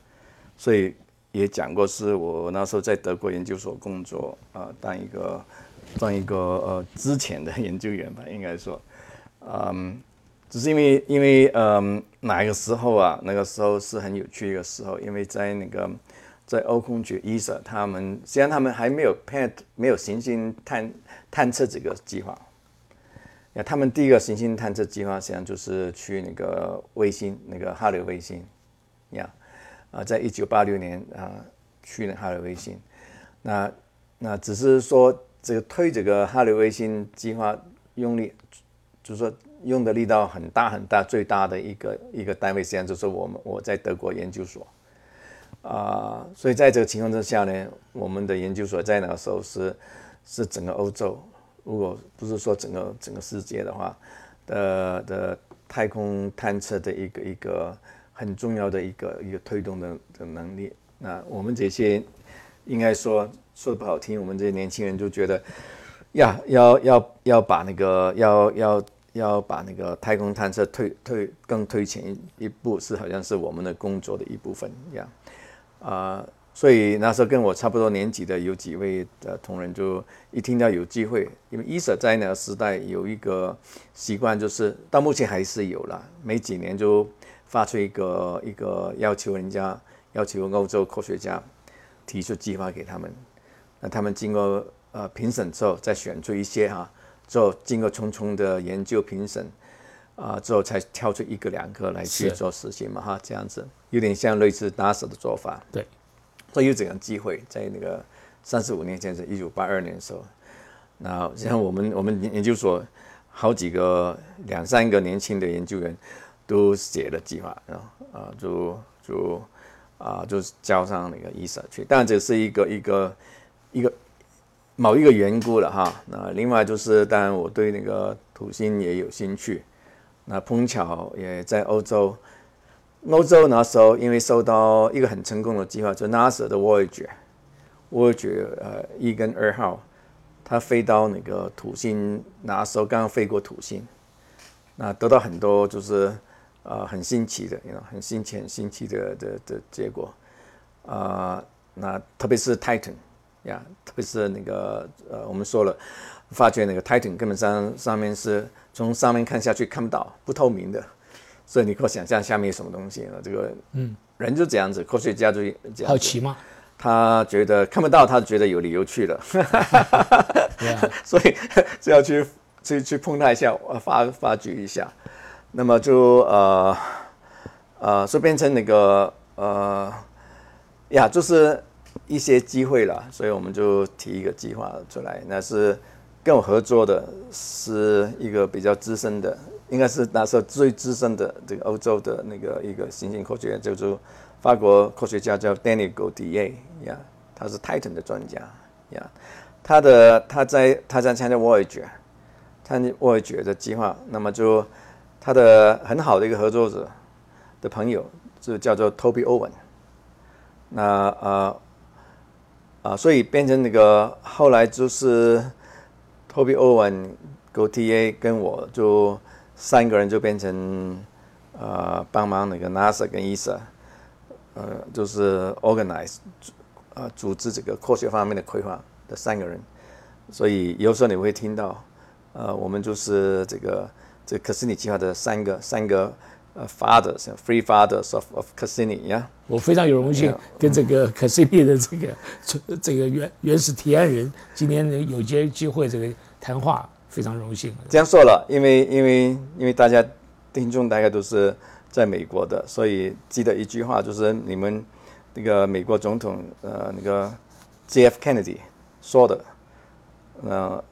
所以。也讲过，是我那时候在德国研究所工作啊，当一个当一个呃之前的研究员吧，应该说，嗯，只是因为因为嗯哪个时候啊，那个时候是很有趣一个时候，因为在那个在欧空局 ESA，他们虽然他们还没有派没有行星探探测这个计划，那，他们第一个行星探测计划实际上就是去那个卫星，那个哈雷卫星，呀。啊，在一九八六年啊，去了哈雷卫星，那那只是说这个推这个哈雷卫星计划用力，就是说用的力道很大很大，最大的一个一个单位实际上就是我们我在德国研究所，啊，所以在这个情况之下呢，我们的研究所在那个时候是是整个欧洲，如果不是说整个整个世界的话，的的太空探测的一个一个。很重要的一个一个推动的的能力。那我们这些应该说说的不好听，我们这些年轻人就觉得，呀，要要要把那个要要要把那个太空探测推推更推前一步，是好像是我们的工作的一部分一样。啊，所以那时候跟我差不多年纪的有几位的同仁就一听到有机会，因为伊舍在那个时代有一个习惯，就是到目前还是有了，没几年就发出一个一个要求人家要求欧洲科学家提出计划给他们，那他们经过呃评审之后，再选出一些哈，之后经过重重的研究评审。啊，之后才挑出一个两个来去做实行嘛，哈，这样子有点像类似 NASA 的做法。对，所以有这样机会，在那个三十五年前，是一九八二年的时候，那像我们我们研究所好几个两三个年轻的研究员都写了计划，啊啊，就就啊就交上那个 ESA 去。但这是一个一个一个某一个缘故了哈。那另外就是，当然我对那个土星也有兴趣。那碰巧也在欧洲，欧洲那时候因为受到一个很成功的计划，就 NASA 的 Voyager，Voyager 呃一跟二号，它飞到那个土星，那时候刚刚飞过土星，那得到很多就是呃很新奇的，很新奇、很新奇的的的结果，啊，那特别是 Titan 呀，特别是那个呃我们说了，发觉那个 Titan 根本上上面是。从上面看下去看不到，不透明的，所以你可想象下面有什么东西呢。这个，嗯，人就这样子，科学家就这样。好奇吗？他觉得看不到，他觉得有理由去了。所以 就要去去去碰他一下，发发掘一下。那么就呃呃，就变成那个呃呀，就是一些机会了。所以我们就提一个计划出来，那是。跟我合作的是一个比较资深的，应该是那时候最资深的这个欧洲的那个一个行星科学家，叫做法国科学家叫 Daniel D'A，呀，他是 Titan 的专家呀，他的他在他在参加 voyage，参加 Voyager 的计划，那么就他的很好的一个合作者的朋友就叫做 Toby Owen，那啊啊，所以变成那个后来就是。Toby Owen、GoTA 跟我就三个人就变成呃帮忙那个 NASA 跟 ESA，呃就是 organize 呃组织这个科学方面的规划的三个人，所以有时候你会听到呃我们就是这个这可斯尼计划的三个三个呃 fathers，free fathers of of Cassini 呀。我非常有荣幸跟这个可思议的这个这个原原始提案人今天有些机会这个谈话，非常荣幸。这样说了，因为因为因为大家听众大概都是在美国的，所以记得一句话，就是你们那个美国总统呃那个 J.F. Kennedy 说的，呃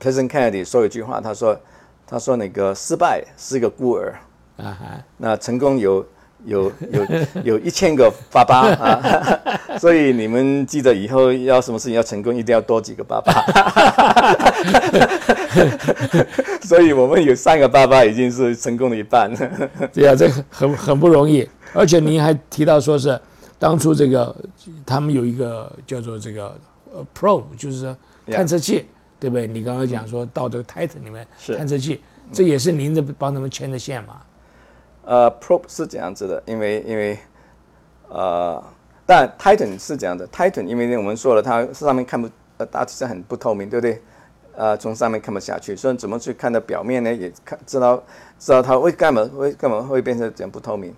，President Kennedy 说一句话，他说他说那个失败是一个孤儿啊，那成功有。有有有一千个爸爸啊，所以你们记得以后要什么事情要成功，一定要多几个爸爸。所以我们有三个爸爸已经是成功的一半。对啊，这很很不容易。而且您还提到说是当初这个他们有一个叫做这个呃 probe，就是探测器，对不对？你刚刚讲说到这个 Titan 里面探测器，这也是您的帮他们牵的线嘛？呃，probe 是这样子的，因为因为呃，但 Titan 是这样的，Titan 因为我们说了，它上面看不呃大气层很不透明，对不对？呃，从上面看不下去，所以怎么去看到表面呢？也看知道知道它会干嘛会干嘛会变成这样不透明，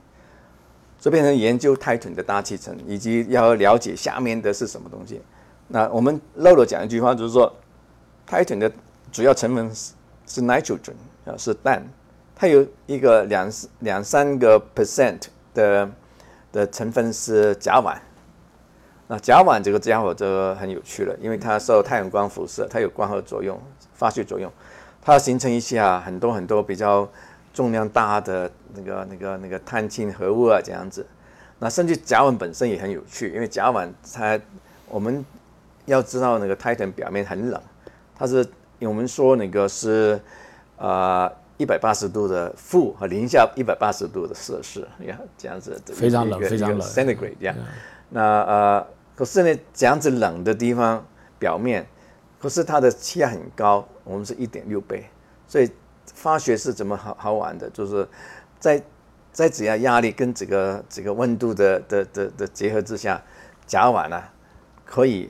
就变成研究 Titan 的大气层，以及要了解下面的是什么东西。那我们漏了讲一句话，就是说 Titan 的主要成分是是 nitrogen 啊，是氮。它有一个两两三个 percent 的的成分是甲烷，那甲烷这个家伙就很有趣了，因为它受太阳光辐射，它有光合作用、发酵作用，它形成一些啊很多很多比较重量大的那个那个那个碳氢合物啊这样子。那甚至甲烷本身也很有趣，因为甲烷它我们要知道那个 Titan 表面很冷，它是我们说那个是啊。一百八十度的负和零下一百八十度的摄氏，呀，这样子非常冷，非常冷，centigrade 这样。那呃，可是呢，这样子冷的地方表面，可是它的气压很高，我们是一点六倍，所以化学是怎么好好玩的？就是在在只要压力跟这个这个温度的的的的结合之下，甲烷呢可以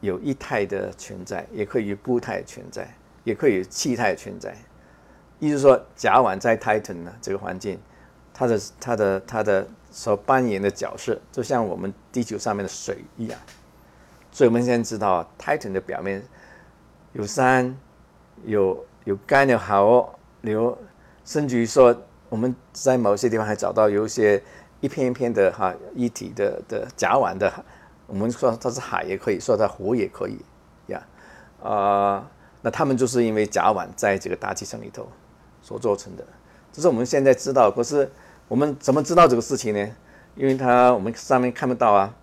有液态的存在，也可以有固态存在，也可以有气态存在。意思说，甲烷在 Titan 呢这个环境，它的它的它的所扮演的角色，就像我们地球上面的水一样。所以我们现在知道，Titan 的表面有山，有有干有好有，甚至于说我们在某些地方还找到有一些一片一片的哈一体的的甲烷的，我们说它是海也可以说它湖也可以呀，啊，那他们就是因为甲烷在这个大气层里头。所做成的，这是我们现在知道。可是我们怎么知道这个事情呢？因为它我们上面看不到啊。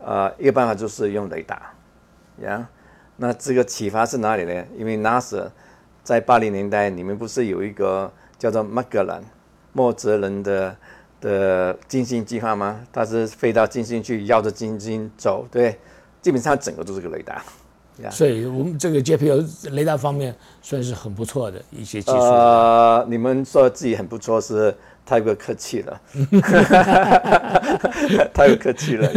呃，一个办法就是用雷达，呀。那这个启发是哪里呢？因为 NASA 在八零年代，你们不是有一个叫做麦格兰莫泽人的的金星计划吗？它是飞到金星去，绕着金星走，对，基本上整个都是个雷达。所以，我们这个 JPL 雷达方面算是很不错的一些技术。呃，你们说自己很不错，是太过客气了，太过客气了。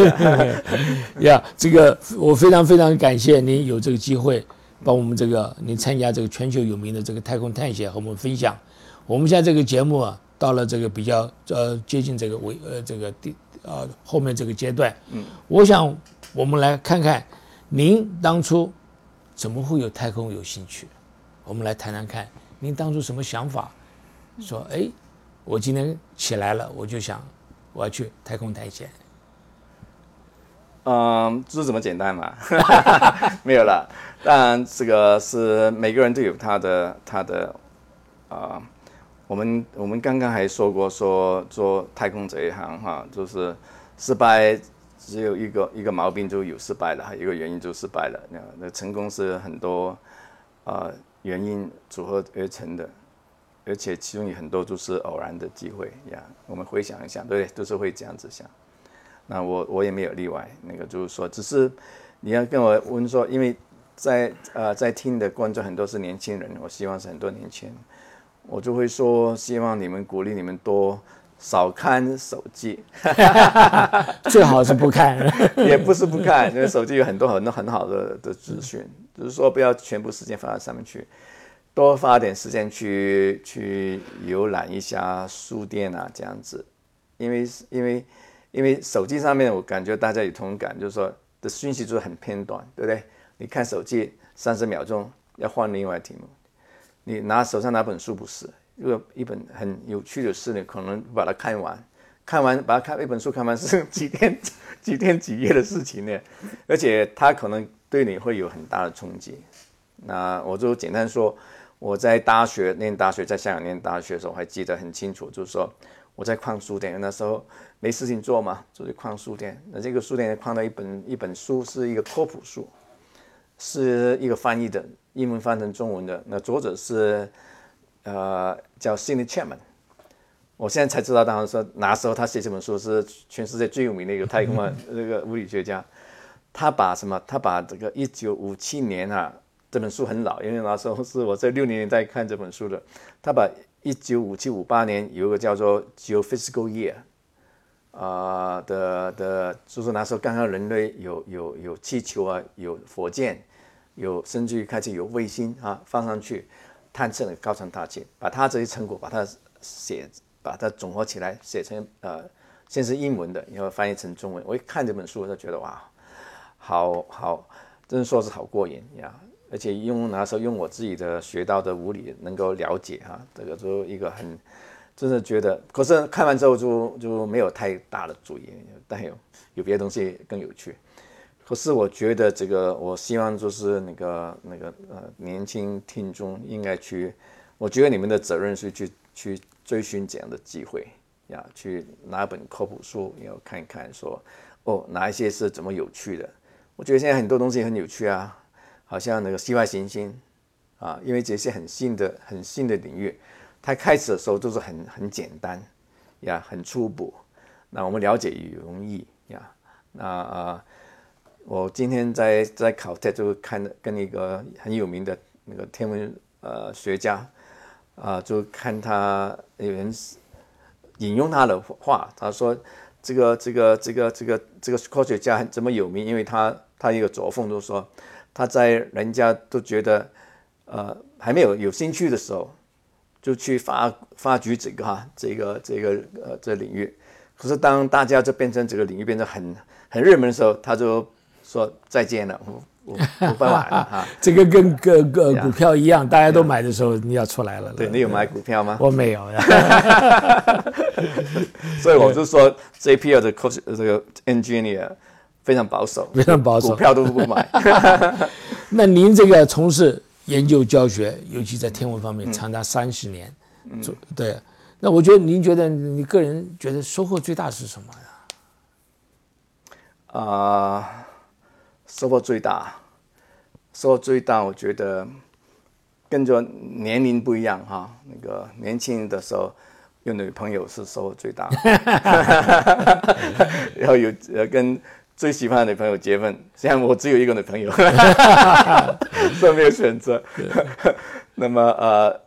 呀，这个我非常非常感谢您有这个机会帮我们这个您参加这个全球有名的这个太空探险和我们分享。我们现在这个节目啊，到了这个比较呃接近这个尾呃这个第呃后面这个阶段，嗯，我想我们来看看。您当初怎么会有太空有兴趣？我们来谈谈看，您当初什么想法？说，哎，我今天起来了，我就想我要去太空探险。嗯，这是怎么简单嘛？没有了。当然，这个是每个人都有他的他的啊。我们我们刚刚还说过，说做太空这一行哈，就是失败。只有一个一个毛病就有失败了，一个原因就失败了。那那成功是很多啊原因组合而成的，而且其中有很多都是偶然的机会呀。我们回想一下，对，都是会这样子想。那我我也没有例外。那个就是说，只是你要跟我问说，因为在呃在听的观众很多是年轻人，我希望是很多年轻人，我就会说，希望你们鼓励你们多。少看手机，最好是不看，也不是不看，因为手机有很多很多很好的的资讯，就是说不要全部时间放在上面去，多花点时间去去游览一下书店啊，这样子，因为因为因为手机上面我感觉大家有同感，就是说的讯息就是很偏短，对不对？你看手机三十秒钟要换另外题目，你拿手上拿本书不是？如果一本很有趣的事呢，可能把它看完，看完把它看一本书看完是几天 几天几夜的事情呢，而且它可能对你会有很大的冲击。那我就简单说，我在大学念大学，在香港念大学的时候，还记得很清楚，就是说我在矿书店，那时候没事情做嘛，就去矿书店。那这个书店矿到一本一本书，是一个科普书，是一个翻译的，英文翻成中文的，那作者是。呃，叫 Sidney Chapman，我现在才知道，当时说那时候他写这本书是全世界最有名的一个太空，那个物理学家。他把什么？他把这个一九五七年啊，这本书很老，因为那时候是我在六零年代看这本书的。他把一九五七五八年有一个叫做 Geophysical Year 啊的的，就是那时候刚刚人类有有有气球啊，有火箭，有甚至于开始有卫星啊放上去。探测的高层大气，把它这些成果把它写，把它总合起来写成呃，先是英文的，然后翻译成中文。我一看这本书，我就觉得哇，好好，真说是好过瘾呀！而且用那时候用我自己的学到的物理能够了解哈，这个就一个很，真的觉得。可是看完之后就就没有太大的注意，但有有别的东西更有趣。可是我觉得这个，我希望就是那个那个呃，年轻听众应该去，我觉得你们的责任是去去追寻这样的机会呀，去拿本科普书，要看一看，说哦，哪一些是怎么有趣的？我觉得现在很多东西很有趣啊，好像那个系外行星啊，因为这些很新的很新的领域，它开始的时候都是很很简单呀，很初步，那我们了解也容易呀，那啊。我今天在在考特就看跟一个很有名的那个天文呃学家啊，就看他有人引用他的话，他说这个这个这个这个这个科学家这么有名，因为他他一个作风就是说他在人家都觉得呃还没有有兴趣的时候，就去发发掘这个哈这个这个呃这领域。可是当大家就变成这个领域变成很很热门的时候，他就说再见了，我我没办法了哈。这个跟个个股票一样，大家都买的时候，你要出来了。对你有买股票吗？我没有。所以我就说这一批的 coach 这个 engineer 非常保守，非常保守股票都不买。那您这个从事研究教学，尤其在天文方面，长达三十年，嗯对。那我觉得您觉得你个人觉得收获最大是什么呀？啊、收获最大，收获最大，我觉得跟着年龄不一样哈。那个年轻的时候有女朋友是收获最大，然后有呃跟最喜欢的女朋友结婚。现在我只有一个女朋友，所以没有选择。那么呃，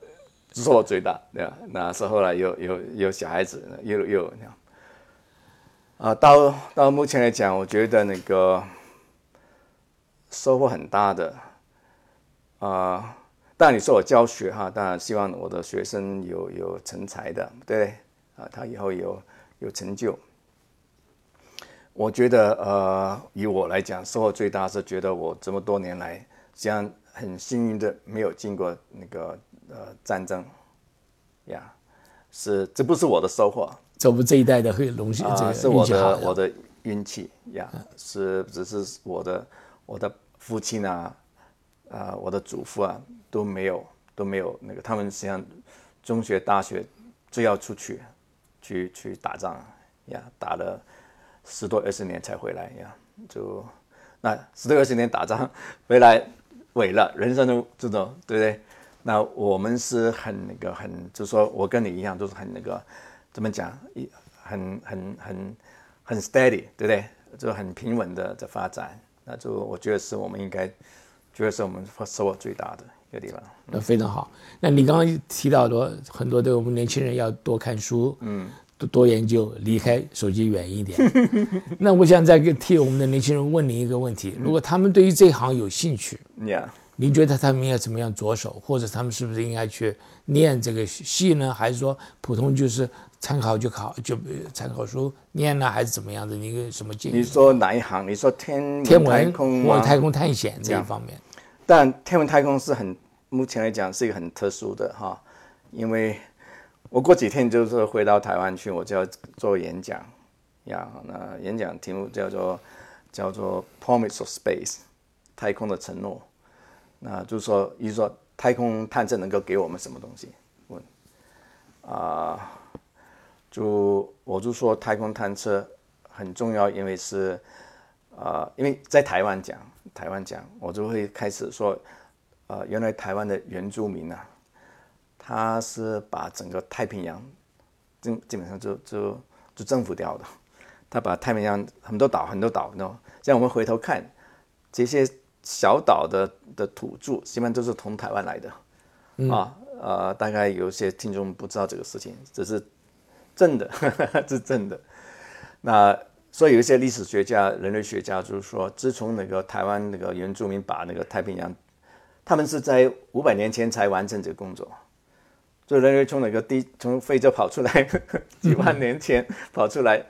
收获最大，对吧？那是后来有有有小孩子，又又那样。啊，到到目前来讲，我觉得那个收获很大的。啊、当然你说我教学哈，当然希望我的学生有有成才的，对不对？啊，他以后有有成就。我觉得呃，以我来讲，收获最大是觉得我这么多年来，实际上很幸运的没有经过那个呃战争，呀，是这不是我的收获，这我们这一代的会荣幸，这啊，个是我的我的运气呀，是只是我的我的父亲啊，啊，我的祖父啊都没有都没有那个，他们实际上中学大学就要出去去去打仗呀，打了十多二十年才回来呀，就那十多二十年打仗回来毁了，人生都这种对不对？那我们是很那个很，就说我跟你一样，都是很那个怎么讲，一很很很很 steady，对不对？就很平稳的在发展，那就我觉得是我们应该，觉得是我们收获最大的一个地方。那非常好。那你刚刚提到的很多对我们年轻人要多看书，嗯，多多研究，离开手机远一点。那我想再给替我们的年轻人问您一个问题：如果他们对于这一行有兴趣您觉得他们应该怎么样着手，或者他们是不是应该去念这个戏呢？还是说普通就是参考就考就呃参考书念呢？还是怎么样的？你有什么建议？你说哪一行？你说天天太文空？或太空探险这一方面，但天文太空是很目前来讲是一个很特殊的哈，因为我过几天就是回到台湾去，我就要做演讲呀。那演讲题目叫做叫做 Promise of Space，太空的承诺。那就是说，一说太空探测能够给我们什么东西？问啊、就我就说太空探测很重要，因为是呃，因为在台湾讲，台湾讲，我就会开始说，呃，原来台湾的原住民啊，他是把整个太平洋，基基本上就就就征服掉的，他把太平洋很多岛很多岛，喏，像我们回头看这些小岛的的土著，基本上都是从台湾来的，啊，呃，大概有些听众不知道这个事情，只是真的，这 是真的。那所以有一些历史学家、人类学家就是说，自从那个台湾那个原住民把那个太平洋，他们是在五百年前才完成这个工作，就人类从那个地从非洲跑出来，几万年前跑出来，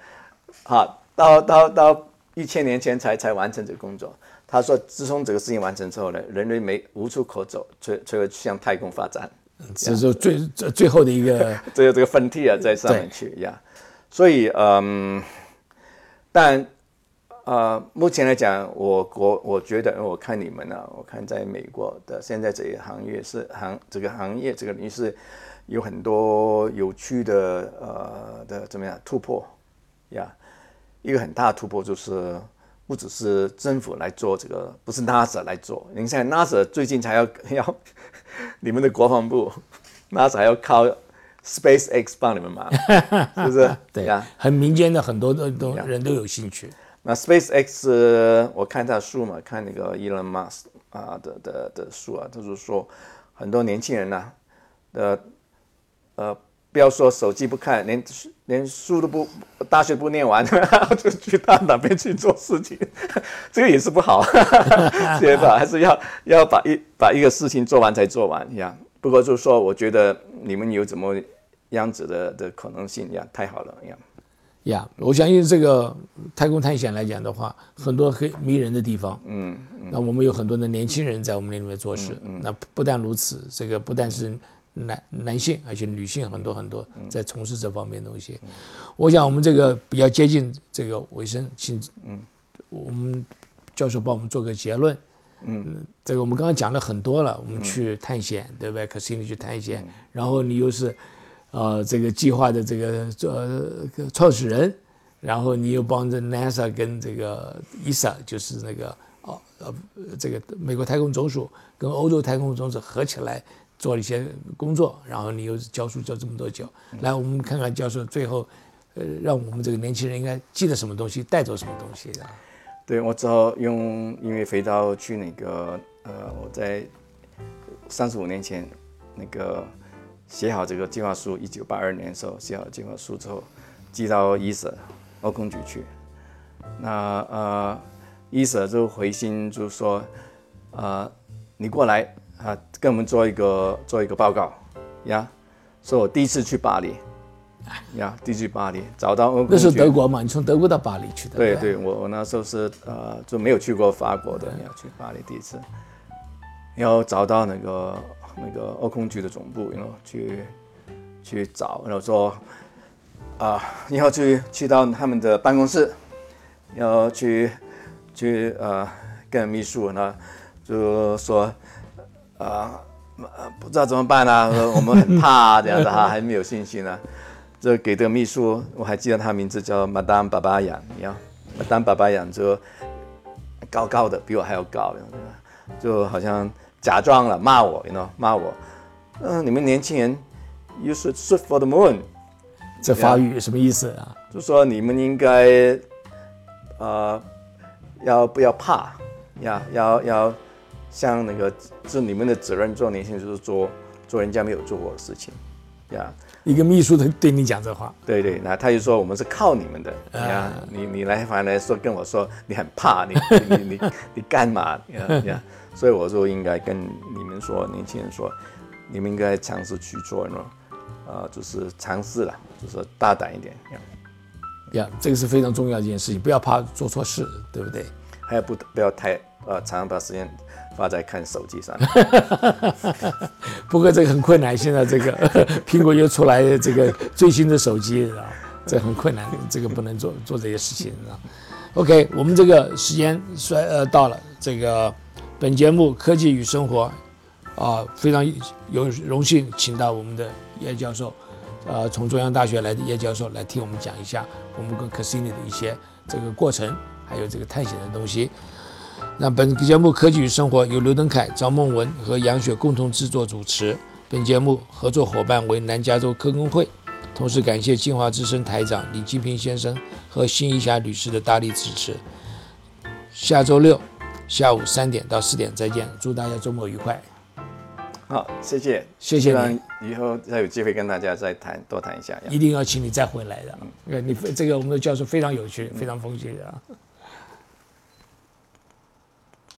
啊，到到到一千年前才才完成这个工作。他说，自从这个事情完成之后呢，人类没无处可走，所以所以向太空发展。这是最最最后的一个 这个这个分体啊在上面去呀。所以嗯，但呃，目前来讲，我国我觉得，我看你们呢、我看在美国的现在这一行业是行这个行业这个领域是有很多有趣的呃的怎么样突破呀。一个很大的突破就是不只是政府来做这个，不是 NASA 来做。你看 NASA 最近才要 要 你们的国防部 NASA 还要靠 SpaceX 帮你们忙，是不是？对呀。很民间的很多的都人都有兴趣。那 SpaceX，呃我看他书嘛，看那个 Elon Musk 啊的的的书啊，就是说很多年轻人呐、的呃不要说手机不看，连连书都不，大学不念完，就去到哪边去做事情，这个也是不好，对吧？还是要要把一把一个事情做完才做完呀。不过就是说，我觉得你们有怎么样子的的可能性呀，太好了呀。呀，我相信这个太空探险来讲的话，很多很迷人的地方。嗯，那我们有很多的年轻人在我们那里面做事。嗯，那不但如此，这个不但是男男性，而且女性很多很多在从事这方面东西。我想我们这个比较接近这个卫生，请嗯，我们教授帮我们做个结论。嗯，这个我们刚刚讲了很多了，我们去探险，对不对？可心里去探险，然后你又是。呃，这个计划的这个呃创始人，然后你又帮着 NASA 跟这个 ESA，就是那个哦呃这个美国太空总署跟欧洲太空总署合起来做了一些工作，然后你又教书教这么多久，来我们看看教授最后，呃，让我们这个年轻人应该记得什么东西，带走什么东西啊？对我只好用因为飞到去那个呃我在三十五年前那个。写好这个计划书，一九八二年的时候写好计划书之后，寄到伊舍欧空局去。那呃，伊舍就回信就说，呃，你过来啊，跟我们做一个做一个报告呀。说我第一次去巴黎呀，第一次去巴黎找到。那是德国嘛？你从德国到巴黎去的？对对，我我那时候是呃就没有去过法国的，要去巴黎第一次，然后找到那个。那个欧空局的总部，然后去去找，然后说啊，然后去去到他们的办公室，然后去去呃跟秘书呢，就说啊不知道怎么办呢，我们很怕这样子哈，还没有信心呢。这给这个秘书，我还记得他名字叫 Madame 巴巴养，你要 Madame 巴巴养就高高的，比我还要高，就好像。假装了骂我，you know 骂我，嗯，你们年轻人，you should shoot for the moon，这法语什么意思啊？就说你们应该，呃，要不要怕？要，要要像那个这你们的责任，做年轻人就是做做人家没有做过的事情，呀。一个秘书的对你讲这话，对对，那他就说我们是靠你们的，呀，你你来反来说跟我说你很怕，你你你你干嘛？呀呀。所以我就应该跟你们说，年轻人说，你们应该尝试去做呢，呃，就是尝试了，就是大胆一点。呀，这个是非常重要的一件事情，不要怕做错事，对不对？还有不不要太呃，常常把时间发在看手机上。不过这个很困难，现在这个 苹果又出来这个最新的手机啊，这很困难，这个不能做做这些事情啊。OK，我们这个时间衰呃到了这个。本节目《科技与生活》，啊，非常有荣幸请到我们的叶教授，呃，从中央大学来的叶教授来听我们讲一下我们跟 Cassini 的一些这个过程，还有这个探险的东西。那本节目《科技与生活》由刘登凯、张梦文和杨雪共同制作主持，本节目合作伙伴为南加州科工会，同时感谢进化之声台长李金平先生和辛一霞女士的大力支持。下周六。下午三点到四点再见，祝大家周末愉快。好，谢谢，谢谢你。以后再有机会跟大家再谈，多谈一下。一定要请你再回来的。嗯，你这个我们的教授非常有趣，非常风趣的。